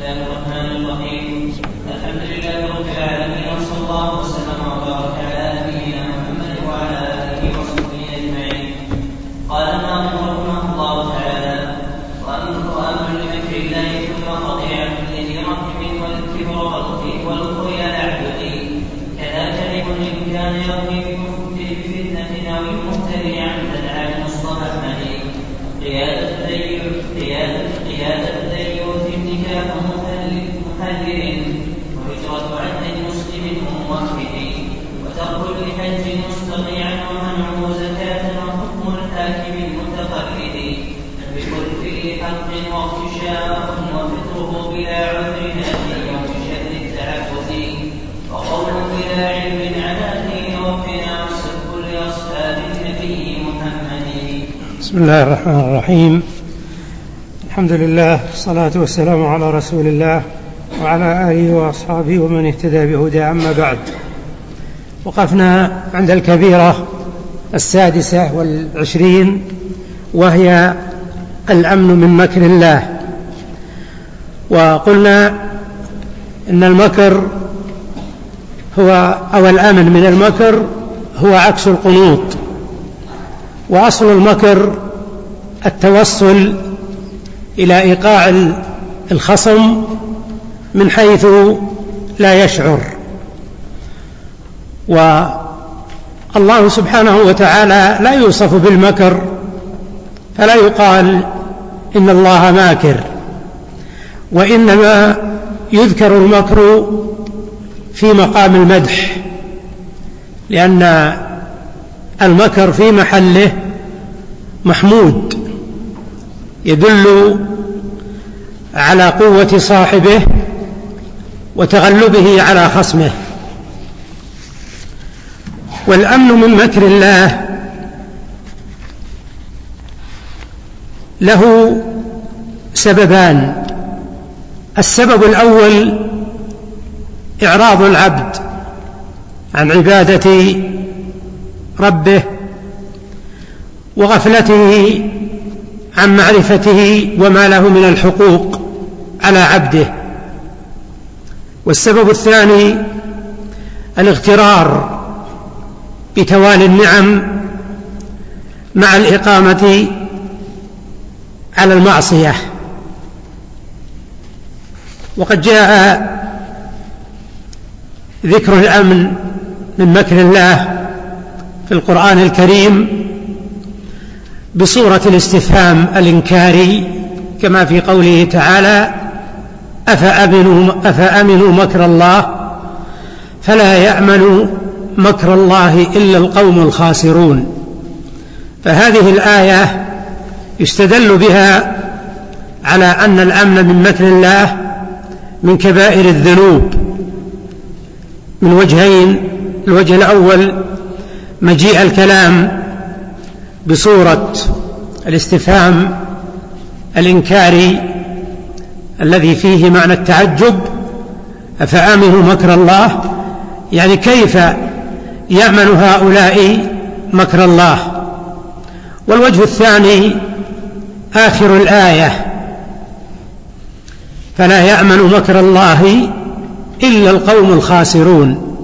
الرحمن الرحيم. الحمد لله بلا عذر وقول بلا علم على ربنا النبي محمد. بسم الله الرحمن الرحيم. الحمد لله والصلاة والسلام على رسول الله وعلى آله وأصحابه ومن اهتدى بهدى أما بعد. وقفنا عند الكبيرة السادسة والعشرين وهي الأمن من مكر الله. وقلنا إن المكر هو أو الأمن من المكر هو عكس القنوط. وأصل المكر التوصل إلى إيقاع الخصم من حيث لا يشعر. والله سبحانه وتعالى لا يوصف بالمكر فلا يقال إن الله ماكر. وإنما يذكر المكر في مقام المدح لأن المكر في محله محمود يدل على قوة صاحبه وتغلبه على خصمه. والأمن من مكر الله له سببان. السبب الأول إعراض العبد عن عبادة ربه وغفلته عن معرفته وما له من الحقوق على عبده. والسبب الثاني الاغترار بتوالي النعم مع الإقامة على المعصية. وقد جاء ذكر الأمن من مكر الله في القرآن الكريم بصورة الاستفهام الإنكاري كما في قوله تعالى أفأمنوا, أفأمنوا مكر الله فلا يأمن مكر الله إلا القوم الخاسرون. فهذه الآية يستدل بها على أن الأمن من مكر الله من كبائر الذنوب. من وجهين الوجه الأول مجيء الكلام بصورة الاستفهام الإنكاري الذي فيه معنى التعجب. أفآمنوا مكر الله؟ يعني كيف يأمن هؤلاء مكر الله؟ والوجه الثاني آخر الآية فلا يأمن مكر الله إلا القوم الخاسرون.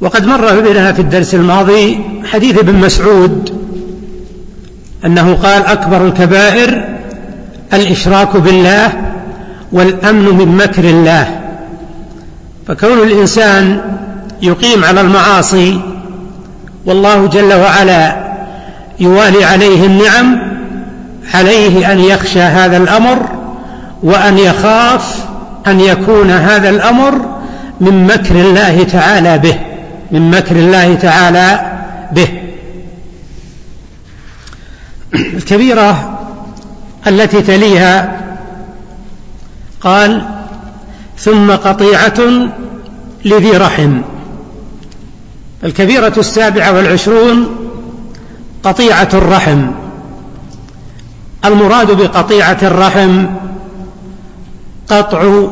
وقد مر بنا في الدرس الماضي حديث ابن مسعود أنه قال أكبر الكبائر الإشراك بالله والأمن من مكر الله. فكون الإنسان يقيم على المعاصي والله جل وعلا يوالي عليه النعم عليه أن يخشى هذا الأمر وأن يخاف أن يكون هذا الأمر من مكر الله تعالى به من مكر الله تعالى به. الكبيرة التي تليها قال ثم قطيعة لذي رحم. الكبيرة السابعة والعشرون قطيعة الرحم. المراد بقطيعة الرحم قطع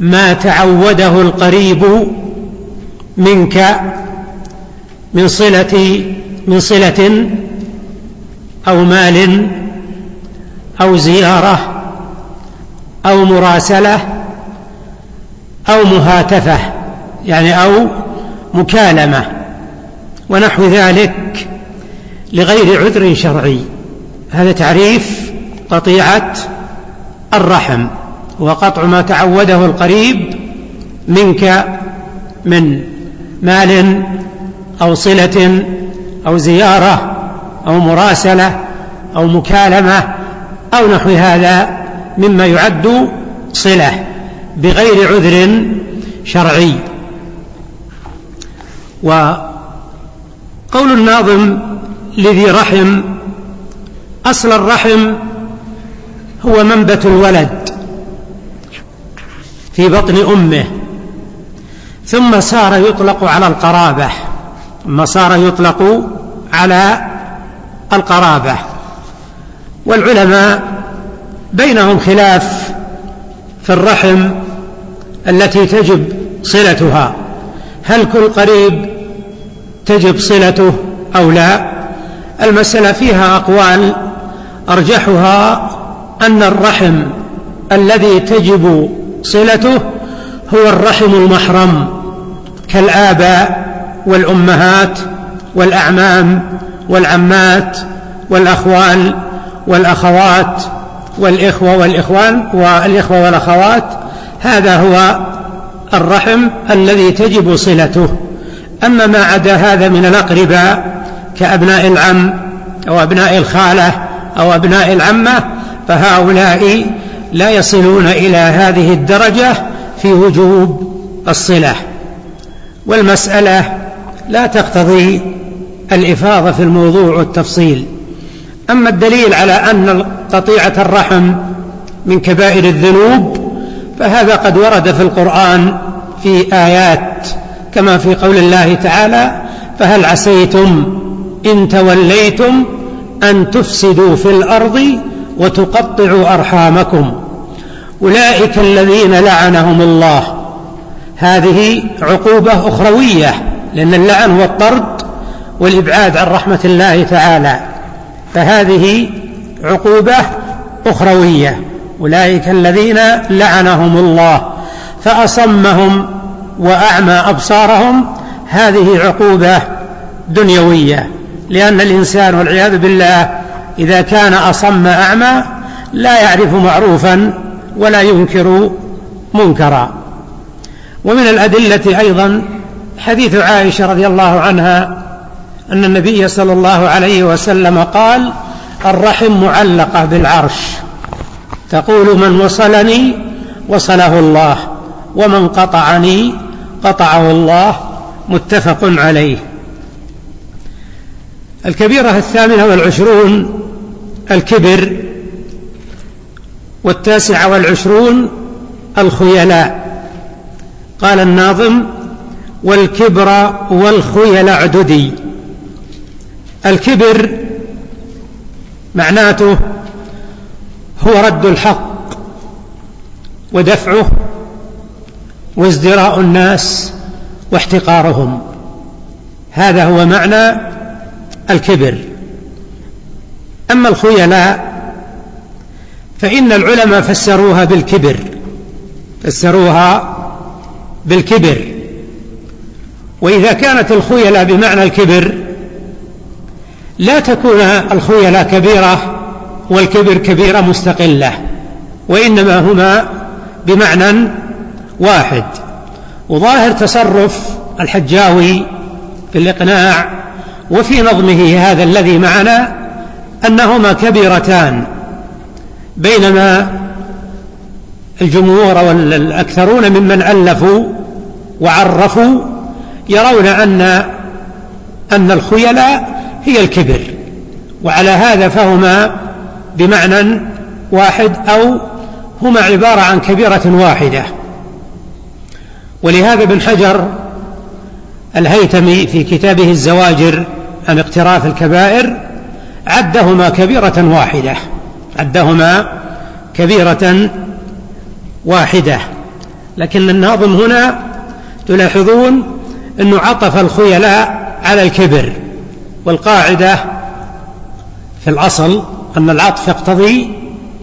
ما تعوده القريب منك من صلة من صلة أو مال أو زيارة أو مراسلة أو مهاتفة يعني أو مكالمة. ونحو ذلك لغير عذر شرعي. هذا تعريف قطيعة الرحم وقطع ما تعوده القريب منك من مال أو صلة أو زيارة أو مراسلة أو مكالمة أو نحو هذا مما يعد صلة بغير عذر شرعي. وقول الناظم لذي رحم أصل الرحم هو منبت الولد في بطن أمه ثم صار يطلق على القرابة ثم صار يطلق على القرابة. والعلماء بينهم خلاف في الرحم التي تجب صلتها. هل كل قريب تجب صلته أو لا؟ المسألة فيها أقوال أرجحها أن الرحم الذي تجب صلته هو الرحم المحرم كالآباء والأمهات والأعمام والعمات والأخوال والأخوات والإخوة والإخوان والإخوة والأخوات. هذا هو الرحم الذي تجب صلته. أما ما عدا هذا من الأقرباء كأبناء العم أو أبناء الخالة أو أبناء العمة فهؤلاء لا يصلون إلى هذه الدرجة في وجوب الصلة والمسألة لا تقتضي الإفاضة في الموضوع والتفصيل. أما الدليل على أن قطيعة الرحم من كبائر الذنوب فهذا قد ورد في القرآن في آيات كما في قول الله تعالى فهل عسيتم إن توليتم أن تفسدوا في الأرض وتقطعوا أرحامكم. أولئك الذين لعنهم الله. هذه عقوبة أخروية لأن اللعن هو الطرد والإبعاد عن رحمة الله تعالى. فهذه عقوبة أخروية. أولئك الذين لعنهم الله. فأصمهم وأعمى أبصارهم هذه عقوبة دنيوية. لأن الإنسان والعياذ بالله إذا كان أصم أعمى لا يعرف معروفا ولا ينكر منكرا. ومن الأدلة أيضا حديث عائشة رضي الله عنها أن النبي صلى الله عليه وسلم قال الرحم معلقة بالعرش. تقول من وصلني وصله الله ومن قطعني قطعه الله. متفق عليه. الكبيرة الثامنة والعشرون الكبر والتاسعة والعشرون الخيلاء. قال الناظم والكبر والخيل اعددي الكبر معناته هو رد الحق ودفعه وازدراء الناس واحتقارهم. هذا هو معنى الكبر. أما الخيلاء فإن العلماء فسروها بالكبر فسروها بالكبر. وإذا كانت الخيلاء بمعنى الكبر لا تكون الخيلاء كبيرة والكبر كبيرة مستقلة وإنما هما بمعنى واحد. وظاهر تصرف الحجاوي في الإقناع وفي نظمه هذا الذي معنا أنهما كبيرتان. بينما الجمهور والأكثرون ممن ألفوا وعرفوا يرون أن أن الخيلاء هي الكبر وعلى هذا فهما بمعنى واحد أو هما عبارة عن كبيرة واحدة. ولهذا ابن حجر الهيتمي في كتابه الزواجر عن اقتراف الكبائر عدهما كبيرة واحدة. عدهما كبيرة واحدة. لكن الناظم هنا تلاحظون أنه عطف الخيلاء على الكبر. والقاعدة في الأصل أن العطف يقتضي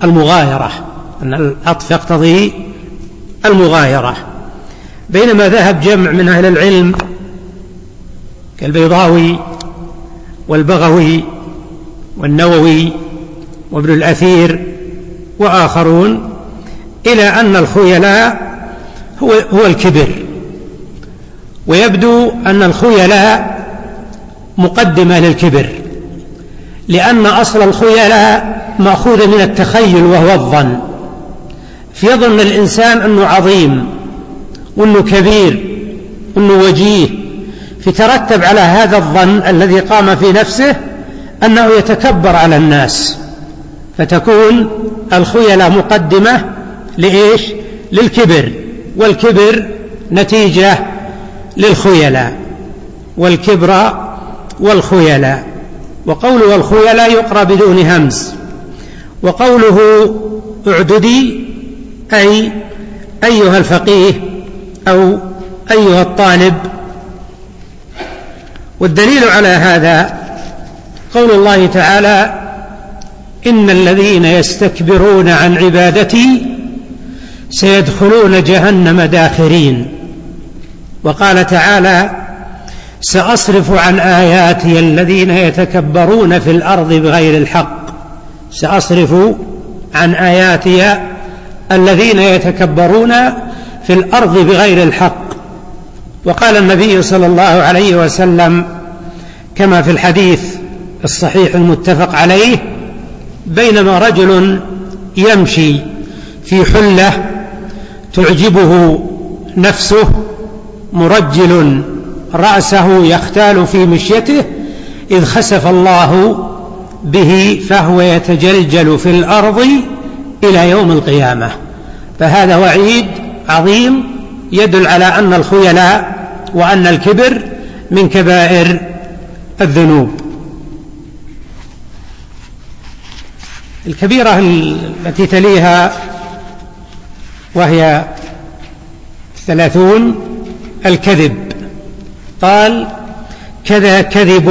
المغايرة. أن العطف يقتضي المغايرة. بينما ذهب جمع من أهل العلم كالبيضاوي والبغوي والنووي وابن الأثير وآخرون إلى أن الخيلاء هو, هو الكبر. ويبدو أن الخيلاء مقدمة للكبر لأن أصل الخيلاء مأخوذ من التخيل وهو الظن. فيظن الإنسان أنه عظيم وأنه كبير وأنه وجيه فترتب على هذا الظن الذي قام في نفسه أنه يتكبر على الناس فتكون الخيلاء مقدمة لإيش؟ للكبر والكبر نتيجة للخيلاء والكبر والخيلاء. وقوله والخيلاء يقرأ بدون همز. وقوله اعددي أي أيها الفقيه أو أيها الطالب. والدليل على هذا قول الله تعالى إن الذين يستكبرون عن عبادتي سيدخلون جهنم داخرين. وقال تعالى سأصرف عن آياتي الذين يتكبرون في الأرض بغير الحق. سأصرف عن آياتي الذين يتكبرون في الأرض بغير الحق. وقال النبي صلى الله عليه وسلم كما في الحديث الصحيح المتفق عليه بينما رجل يمشي في حلة تعجبه نفسه مرجل رأسه يختال في مشيته إذ خسف الله به فهو يتجلجل في الأرض إلى يوم القيامة. فهذا وعيد عظيم يدل على أن الخيلاء وأن الكبر من كبائر الذنوب. الكبيرة التي تليها وهي ثلاثون الكذب. قال كذا كذب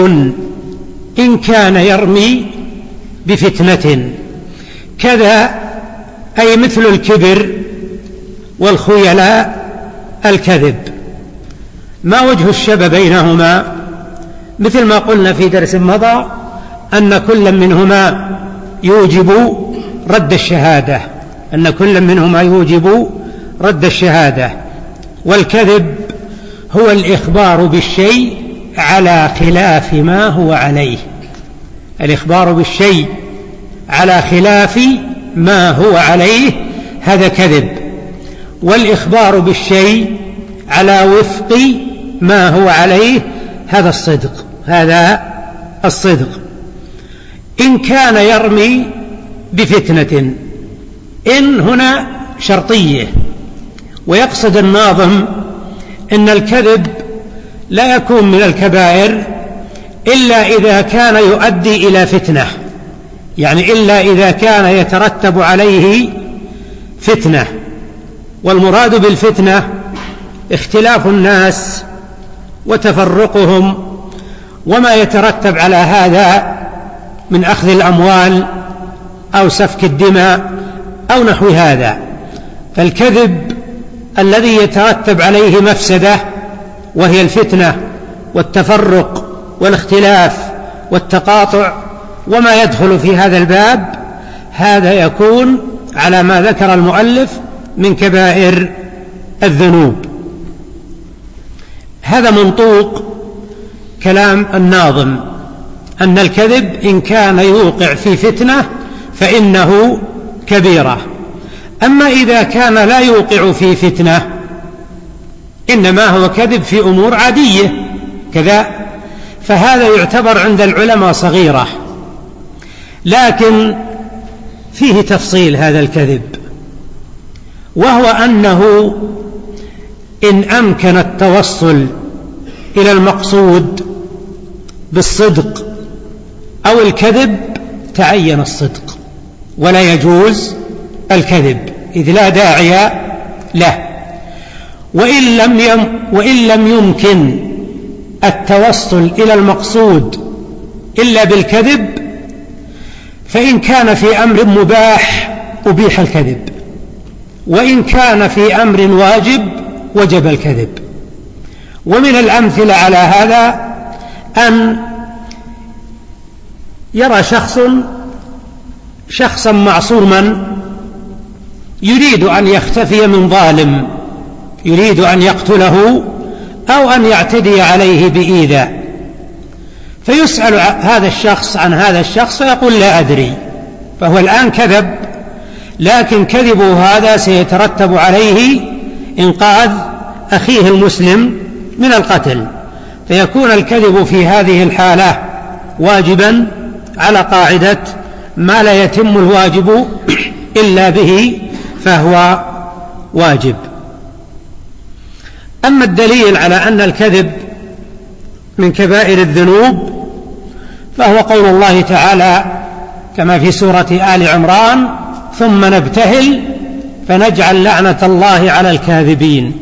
إن كان يرمي بفتنة. كذا أي مثل الكبر والخيلاء الكذب. ما وجه الشبه بينهما؟ مثل ما قلنا في درس مضى أن كل منهما يوجب رد الشهادة أن كل منهما يوجب رد الشهادة. والكذب هو الإخبار بالشيء على خلاف ما هو عليه. الإخبار بالشيء على خلاف ما هو عليه هذا كذب. والإخبار بالشيء على وفق ما هو عليه هذا الصدق هذا الصدق. إن كان يرمي بفتنة إن هنا شرطية. ويقصد الناظم إن الكذب لا يكون من الكبائر إلا إذا كان يؤدي إلى فتنة. يعني إلا إذا كان يترتب عليه فتنة. والمراد بالفتنة اختلاف الناس وتفرقهم وما يترتب على هذا من أخذ الأموال أو سفك الدماء أو نحو هذا. فالكذب الذي يترتب عليه مفسدة وهي الفتنة والتفرق والاختلاف والتقاطع وما يدخل في هذا الباب هذا يكون على ما ذكر المؤلف من كبائر الذنوب. هذا منطوق كلام الناظم. أن الكذب إن كان يوقع في فتنة فإنه كبيرة. أما إذا كان لا يوقع في فتنة إنما هو كذب في أمور عادية. كذا فهذا يعتبر عند العلماء صغيرة. لكن فيه تفصيل هذا الكذب وهو أنه إن أمكن التوصل إلى المقصود بالصدق أو الكذب تعين الصدق ولا يجوز الكذب إذ لا داعي له. وإن لم وإن لم يمكن التوصل إلى المقصود إلا بالكذب فإن كان في أمر مباح أبيح الكذب وإن كان في أمر واجب وجب الكذب. ومن الأمثلة على هذا أن يرى شخص شخصا معصوما يريد أن يختفي من ظالم يريد أن يقتله أو أن يعتدي عليه بإيذاء. فيسأل هذا الشخص عن هذا الشخص فيقول لا أدري فهو الآن كذب لكن كذبه هذا سيترتب عليه إنقاذ أخيه المسلم من القتل. فيكون الكذب في هذه الحالة واجبا على قاعدة ما لا يتم الواجب إلا به فهو واجب. أما الدليل على أن الكذب من كبائر الذنوب فهو قول الله تعالى كما في سورة آل عمران ثم نبتهل فنجعل لعنة الله على الكاذبين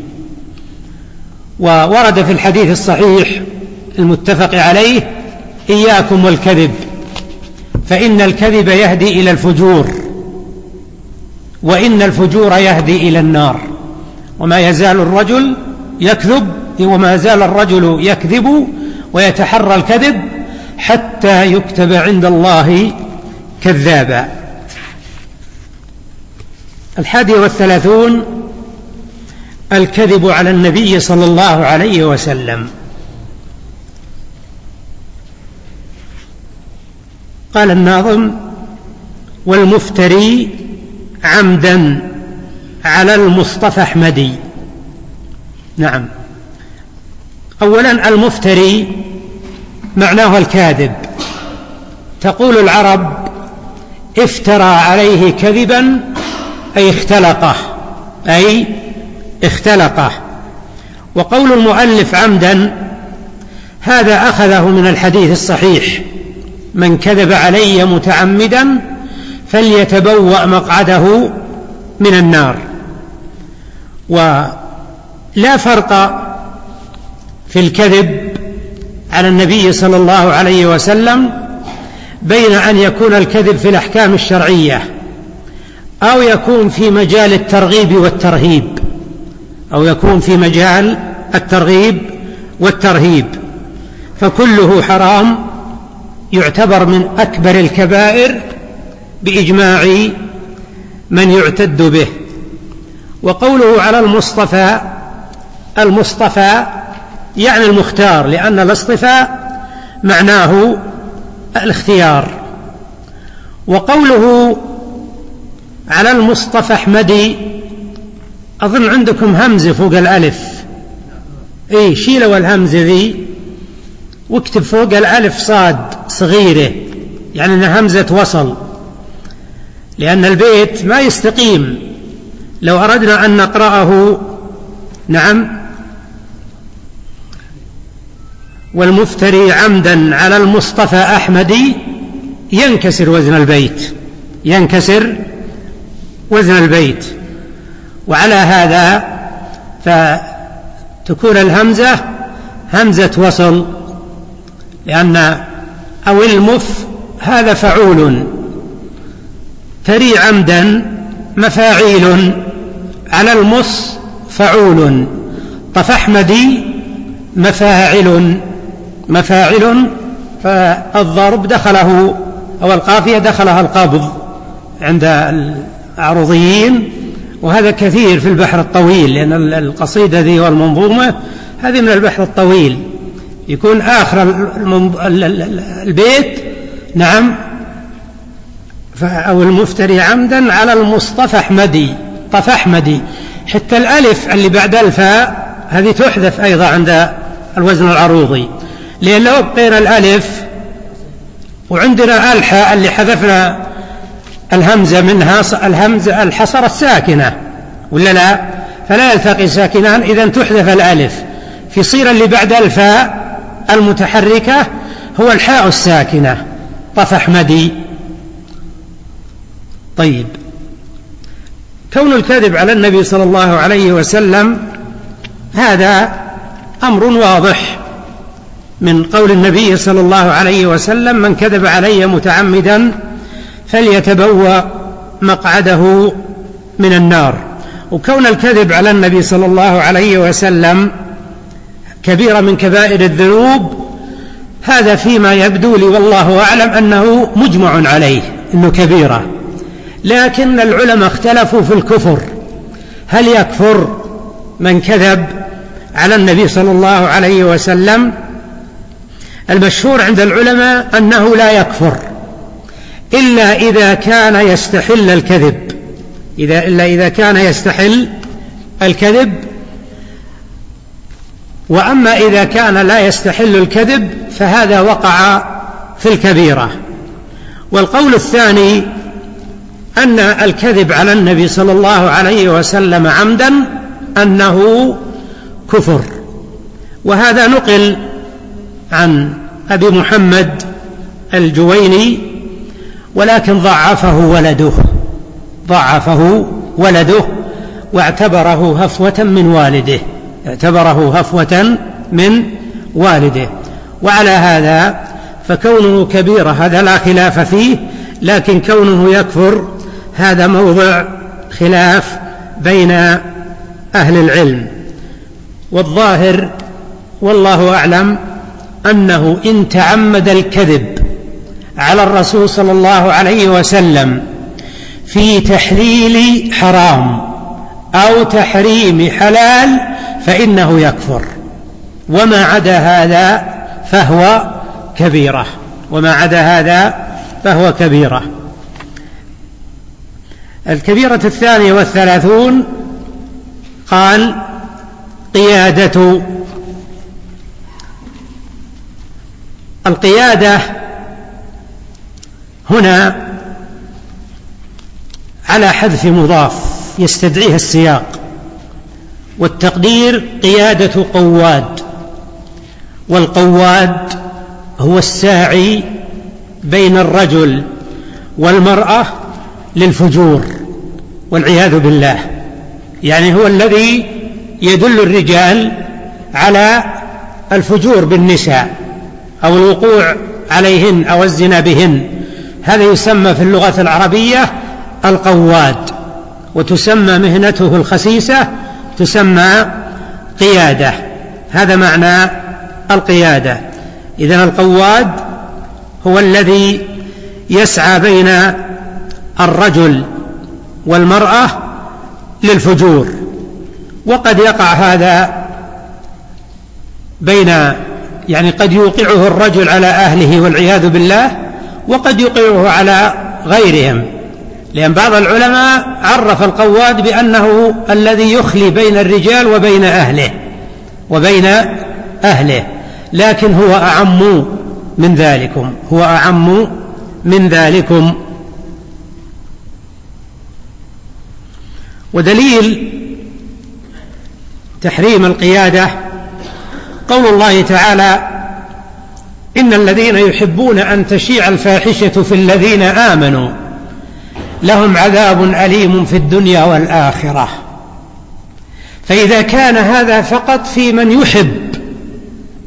وورد في الحديث الصحيح المتفق عليه إياكم والكذب فإن الكذب يهدي إلى الفجور وإن الفجور يهدي إلى النار. وما يزال الرجل يكذب وما زال الرجل يكذب ويتحرى الكذب حتى يكتب عند الله كذابا. الحادي والثلاثون الكذب على النبي صلى الله عليه وسلم. قال الناظم والمفتري عمدا على المصطفى أحمدي. نعم. اولا المفتري معناه الكاذب. تقول العرب افترى عليه كذبا أي اختلقه أي اختلقه. وقول المؤلف عمدا هذا أخذه من الحديث الصحيح. من كذب علي متعمدا فليتبوأ مقعده من النار. ولا فرق في الكذب على النبي صلى الله عليه وسلم بين أن يكون الكذب في الأحكام الشرعية أو يكون في مجال الترغيب والترهيب أو يكون في مجال الترغيب والترهيب. فكله حرام يعتبر من أكبر الكبائر بإجماع من يعتد به. وقوله على المصطفى المصطفى يعني المختار لأن الاصطفاء معناه الاختيار. وقوله على المصطفى احمدي أظن عندكم همزة فوق الألف. إي شيلوا الهمزة ذي. واكتب فوق الألف صاد صغيرة يعني أنها همزة وصل. لأن البيت ما يستقيم. لو أردنا أن نقرأه نعم والمفتري عمدا على المصطفى أحمدي ينكسر وزن البيت ينكسر وزن البيت. وعلى هذا فتكون الهمزة همزة وصل. لأن أو المف هذا فعول. تري عمدا مفاعيل. على المص فعول. طفحمدي مفاعل. مفاعل فالضرب دخله أو القافية دخلها القبض عند العروضيين وهذا كثير في البحر الطويل لأن القصيدة ذي والمنظومة هذه من البحر الطويل. يكون آخر البيت نعم أو المفتري عمدا على المصطفى أحمدي طف أحمدي. حتى الألف اللي بعد الفاء هذه تحذف أيضا عند الوزن العروضي. لأن لو بقينا الألف وعندنا الحاء اللي حذفنا الهمزة منها الهمزة الحصر الساكنة ولا لا؟ فلا يلتقي ساكنان إذا تحذف الألف. في صير اللي بعد الفاء المتحركة هو الحاء الساكنة. طف أحمدي. طيب. كون الكذب على النبي صلى الله عليه وسلم هذا أمر واضح من قول النبي صلى الله عليه وسلم من كذب علي متعمدا فليتبوأ مقعده من النار. وكون الكذب على النبي صلى الله عليه وسلم كبيرة من كبائر الذنوب. هذا فيما يبدو لي والله أعلم أنه مجمع عليه أنه كبيرة. لكن العلماء اختلفوا في الكفر. هل يكفر من كذب على النبي صلى الله عليه وسلم؟ المشهور عند العلماء أنه لا يكفر إلا إذا كان يستحل الكذب. إذا إلا إذا كان يستحل الكذب وأما إذا كان لا يستحل الكذب فهذا وقع في الكبيرة. والقول الثاني أن الكذب على النبي صلى الله عليه وسلم عمدا أنه كفر. وهذا نقل عن أبي محمد الجويني ولكن ضعفه ولده ضعفه ولده واعتبره هفوة من والده. اعتبره هفوة من والده. وعلى هذا فكونه كبيرة هذا لا خلاف فيه لكن كونه يكفر هذا موضع خلاف بين أهل العلم. والظاهر والله أعلم أنه إن تعمد الكذب على الرسول صلى الله عليه وسلم في تحليل حرام أو تحريم حلال فإنه يكفر. وما عدا هذا فهو كبيرة. وما عدا هذا فهو كبيرة. الكبيرة الثانية والثلاثون قال قيادة. القيادة هنا على حذف مضاف. يستدعيها السياق. والتقدير قيادة قواد. والقواد هو الساعي بين الرجل والمرأة للفجور والعياذ بالله. يعني هو الذي يدل الرجال على الفجور بالنساء أو الوقوع عليهن أو الزنا بهن. هذا يسمى في اللغة العربية القواد. وتسمى مهنته الخسيسة تسمى قيادة. هذا معنى القيادة. إذا القواد هو الذي يسعى بين الرجل والمرأة للفجور. وقد يقع هذا بين يعني قد يوقعه الرجل على أهله والعياذ بالله وقد يوقعه على غيرهم. لأن بعض العلماء عرف القواد بأنه الذي يخلي بين الرجال وبين أهله وبين أهله لكن هو أعم من ذلكم هو أعم من ذلكم. ودليل تحريم القيادة قول الله تعالى إن الذين يحبون أن تشيع الفاحشة في الذين آمنوا. لهم عذاب أليم في الدنيا والآخرة. فإذا كان هذا فقط في من يحب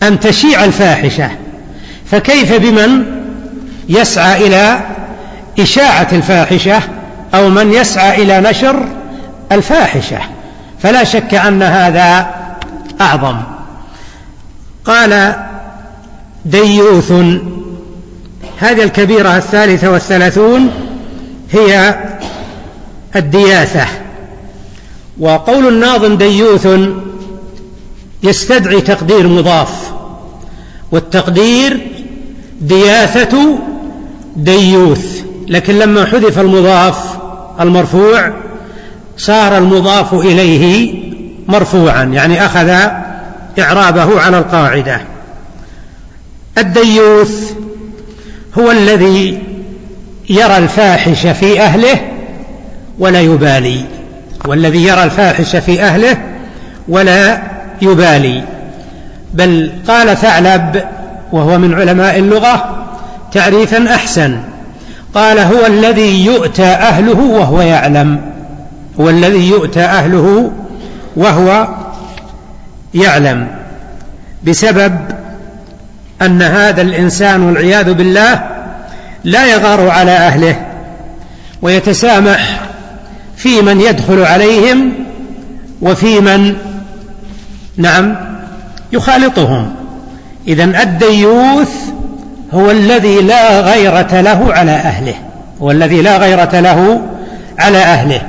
أن تشيع الفاحشة فكيف بمن يسعى إلى إشاعة الفاحشة أو من يسعى إلى نشر الفاحشة؟ فلا شك أن هذا أعظم. قال ديوث هذه الكبيرة الثالثة والثلاثون هي الدياثة. وقول الناظم ديوث يستدعي تقدير مضاف والتقدير دياثة ديوث. لكن لما حذف المضاف المرفوع صار المضاف إليه مرفوعا يعني أخذ إعرابه على القاعدة. الديوث هو الذي يرى الفاحش في أهله ولا يبالي. والذي يرى الفاحش في أهله ولا يبالي. بل قال ثعلب وهو من علماء اللغة تعريفا أحسن. قال هو الذي يؤتى أهله وهو يعلم. هو الذي يؤتى أهله وهو يعلم. بسبب أن هذا الإنسان والعياذ بالله لا يغار على أهله ويتسامح في من يدخل عليهم وفي من نعم يخالطهم. إذا الديوث هو الذي لا غيرة له على أهله هو الذي لا غيرة له على أهله.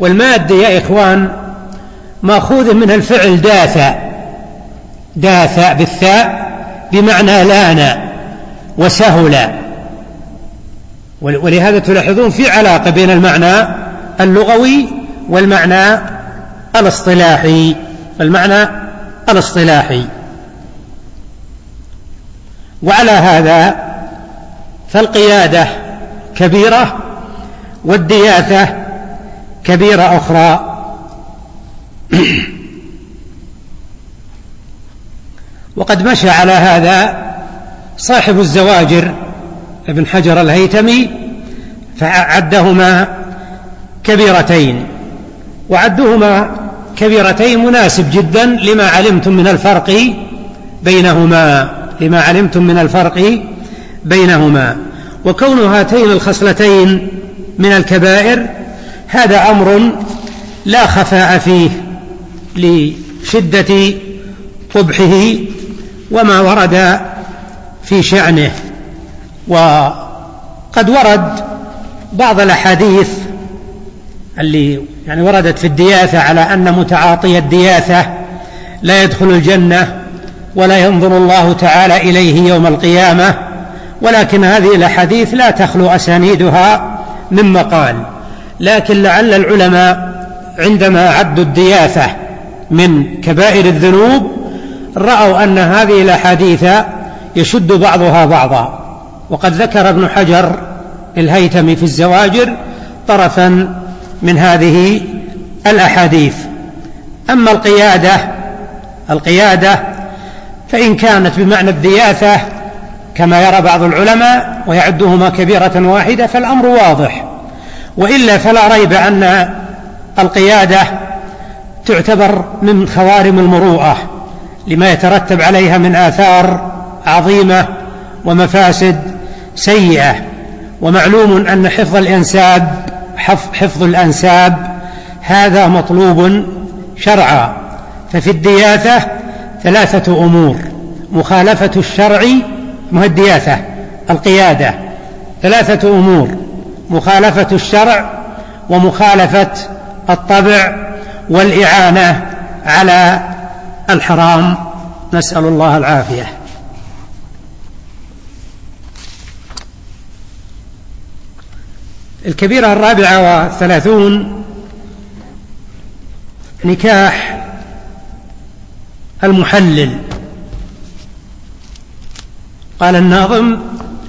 والمادة يا إخوان مأخوذ من الفعل داثى داثى بالثاء بمعنى لأن وسهل. ولهذا تلاحظون في علاقة بين المعنى اللغوي والمعنى الاصطلاحي. المعنى الاصطلاحي. وعلى هذا فالقيادة كبيرة والدياثة كبيرة أخرى. وقد مشى على هذا صاحب الزواجر ابن حجر الهيتمي فعدهما كبيرتين وعدهما كبيرتين مناسب جدا لما علمتم من الفرق بينهما لما علمتم من الفرق بينهما. وكون هاتين الخصلتين من الكبائر هذا أمر لا خفاء فيه لشدة قبحه وما ورد في شأنه. وقد ورد بعض الأحاديث اللي يعني وردت في الدياثة على أن متعاطي الدياثة لا يدخل الجنة ولا ينظر الله تعالى إليه يوم القيامة ولكن هذه الأحاديث لا تخلو أسانيدها من مقال. لكن لعل العلماء عندما عدوا الدياثة من كبائر الذنوب رأوا أن هذه الأحاديث يشد بعضها بعضا. وقد ذكر ابن حجر الهيتمي في الزواجر طرفا من هذه الأحاديث. أما القيادة القيادة فإن كانت بمعنى الدياثه كما يرى بعض العلماء ويعدهما كبيرة واحدة فالأمر واضح. وإلا فلا ريب أن القيادة تعتبر من خوارم المروءة لما يترتب عليها من آثار عظيمة ومفاسد سيئة. ومعلوم أن حفظ الأنساب حفظ الأنساب هذا مطلوب شرعا. ففي الدياثة ثلاثة أمور. مخالفة الشرع ما الدياثه القيادة. ثلاثة أمور. مخالفة الشرع ومخالفة الطبع والإعانة على الحرام. نسأل الله العافية. الكبيرة الرابعة والثلاثون نكاح المحلل. قال الناظم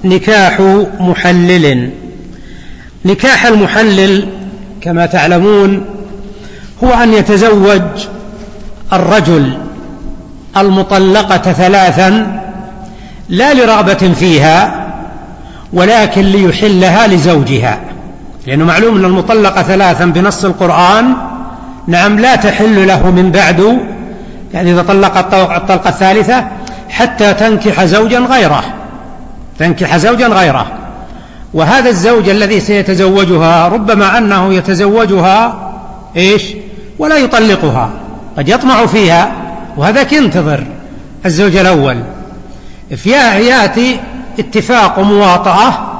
نكاح محلل. نكاح المحلل كما تعلمون هو أن يتزوج الرجل المطلقة ثلاثا لا لرغبة فيها ولكن ليحلها لزوجها. لأنه معلوم أن المطلقة ثلاثا بنص القرآن. نعم لا تحل له من بعد يعني إذا طلق الطلقة الثالثة حتى تنكح زوجا غيره تنكح زوجا غيره. وهذا الزوج الذي سيتزوجها ربما أنه يتزوجها إيش؟ ولا يطلقها قد يطمع فيها وهذاك ينتظر الزوج الأول. يأتي اتفاق ومواطأة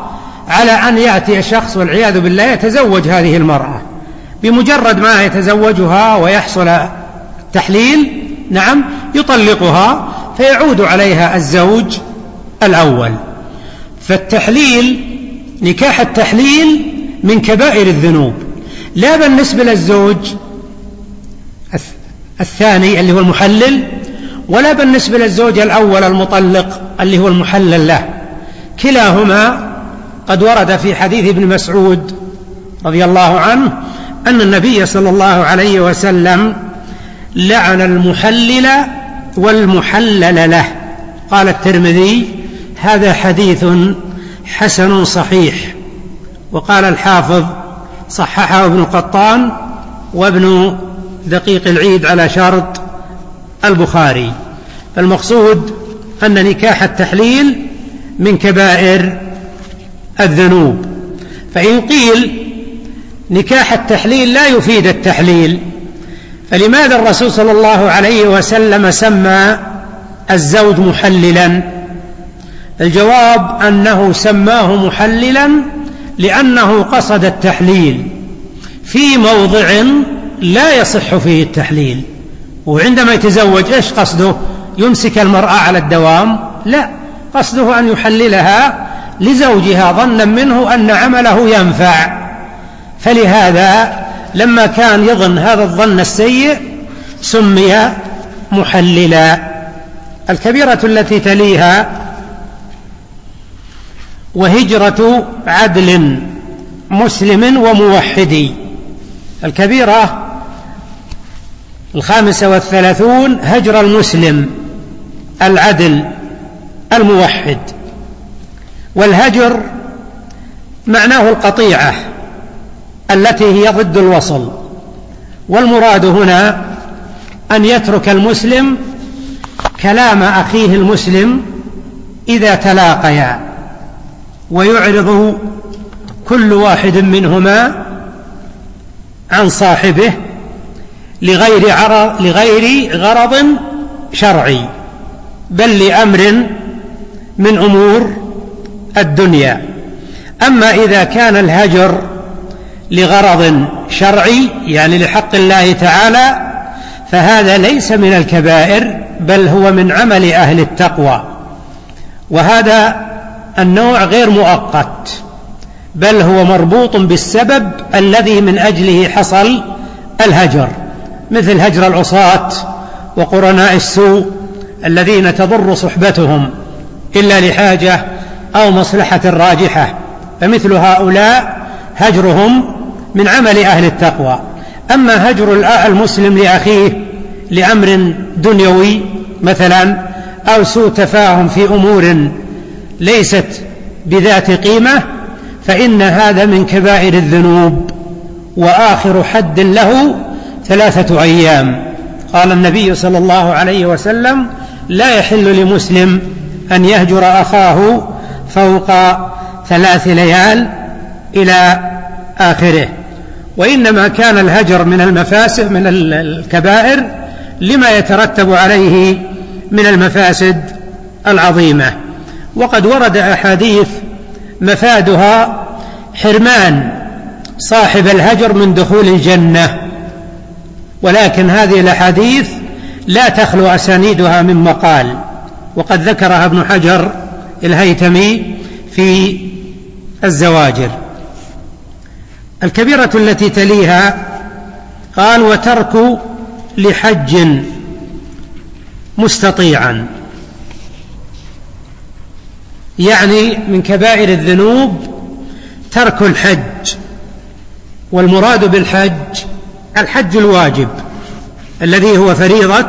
على أن يأتي شخص والعياذ بالله يتزوج هذه المرأة. بمجرد ما يتزوجها ويحصل تحليل نعم يطلقها فيعود عليها الزوج الأول. فالتحليل نكاح التحليل من كبائر الذنوب. لا بالنسبة للزوج الثاني اللي هو المحلل ولا بالنسبة للزوج الأول المطلق اللي هو المحلل له. كلاهما قد ورد في حديث ابن مسعود رضي الله عنه أن النبي صلى الله عليه وسلم لعن المحلل والمحلل له. قال الترمذي هذا حديث حسن صحيح. وقال الحافظ صححه ابن قطان وابن دقيق العيد على شرط البخاري. فالمقصود أن نكاح التحليل من كبائر الذنوب. فإن قيل نكاح التحليل لا يفيد التحليل فلماذا الرسول صلى الله عليه وسلم سمى الزوج محللا؟ الجواب أنه سماه محللا لأنه قصد التحليل في موضع لا يصح فيه التحليل وعندما يتزوج إيش قصده؟ يمسك المرأة على الدوام؟ لا قصده أن يحللها لزوجها ظنا منه أن عمله ينفع. فلهذا لما كان يظن هذا الظن السيء سمي محللا. الكبيرة التي تليها وهجرة عدل مسلم وموحدي الكبيرة الخامسة والثلاثون هجر المسلم العدل الموحد. والهجر معناه القطيعة التي هي ضد الوصل والمراد هنا أن يترك المسلم كلام أخيه المسلم إذا تلاقيا ويعرض كل واحد منهما عن صاحبه لغير عرض لغير غرض شرعي بل لأمر من أمور الدنيا. أما إذا كان الهجر لغرض شرعي يعني لحق الله تعالى فهذا ليس من الكبائر بل هو من عمل أهل التقوى. وهذا النوع غير مؤقت بل هو مربوط بالسبب الذي من أجله حصل الهجر مثل هجر العصاة وقرناء السوء الذين تضر صحبتهم إلا لحاجة أو مصلحة راجحة فمثل هؤلاء هجرهم من عمل أهل التقوى. أما هجر المسلم لأخيه لأمر دنيوي مثلا أو سوء تفاهم في أمور ليست بذات قيمة فإن هذا من كبائر الذنوب. وآخر حد له ثلاثة أيام. قال النبي صلى الله عليه وسلم لا يحل لمسلم أن يهجر أخاه فوق ثلاث ليال إلى آخره. وإنما كان الهجر من المفاسد من الكبائر لما يترتب عليه من المفاسد العظيمة. وقد ورد أحاديث مفادها حرمان صاحب الهجر من دخول الجنة. ولكن هذه الأحاديث لا تخلو أسانيدها من مقال. وقد ذكرها ابن حجر الهيتمي في الزواجر. الكبيرة التي تليها قال وترك لحج مستطيعا. يعني من كبائر الذنوب ترك الحج والمراد بالحج الحج الواجب الذي هو فريضة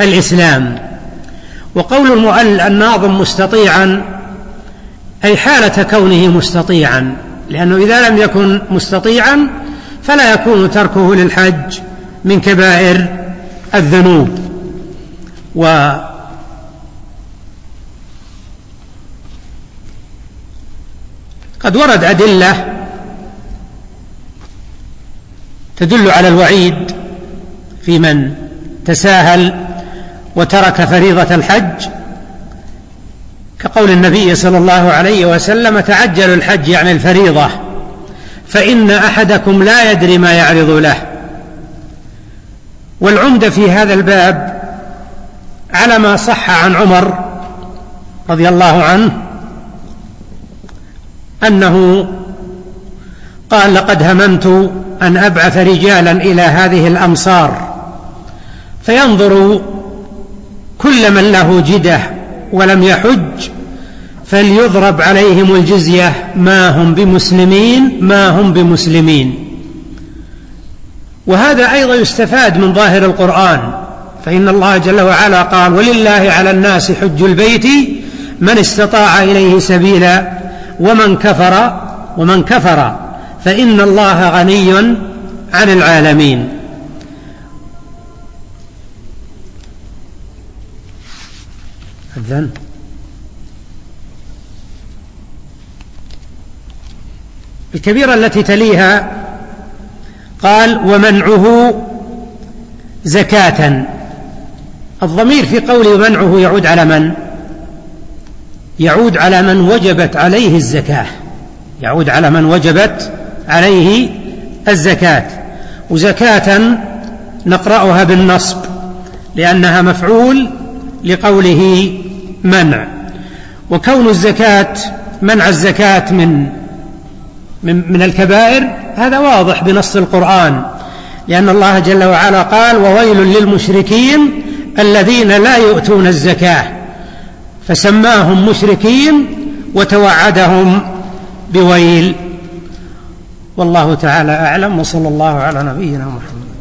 الإسلام. وقول الناظم مستطيعا أي حالة كونه مستطيعا لأنه إذا لم يكن مستطيعا فلا يكون تركه للحج من كبائر الذنوب. و قد ورد أدلة تدل على الوعيد في من تساهل وترك فريضة الحج كقول النبي صلى الله عليه وسلم تعجلوا الحج يعني الفريضة فإن أحدكم لا يدري ما يعرض له. والعمدة في هذا الباب على ما صح عن عمر رضي الله عنه أنه قال لقد هممت أن أبعث رجالا إلى هذه الأمصار فينظر كل من له جدة ولم يحج فليضرب عليهم الجزية ما هم بمسلمين ما هم بمسلمين. وهذا أيضا يستفاد من ظاهر القرآن. فإن الله جل وعلا قال ولله على الناس حج البيت من استطاع إليه سبيلا ومن كفر ومن كفر. فإن الله غني عن العالمين. أذن الكبيرة التي تليها قال ومنعه زكاة. الضمير في قوله منعه يعود على من؟ يعود على من وجبت عليه الزكاة. يعود على من وجبت عليه الزكاة. وزكاة نقرأها بالنصب لأنها مفعول لقوله منع. وكون الزكاة منع الزكاة من من, من الكبائر هذا واضح بنص القرآن. لأن الله جل وعلا قال وويل للمشركين الذين لا يؤتون الزكاة فسماهم مشركين وتوعدهم بويل. والله تعالى أعلم وصلى الله على نبينا محمد.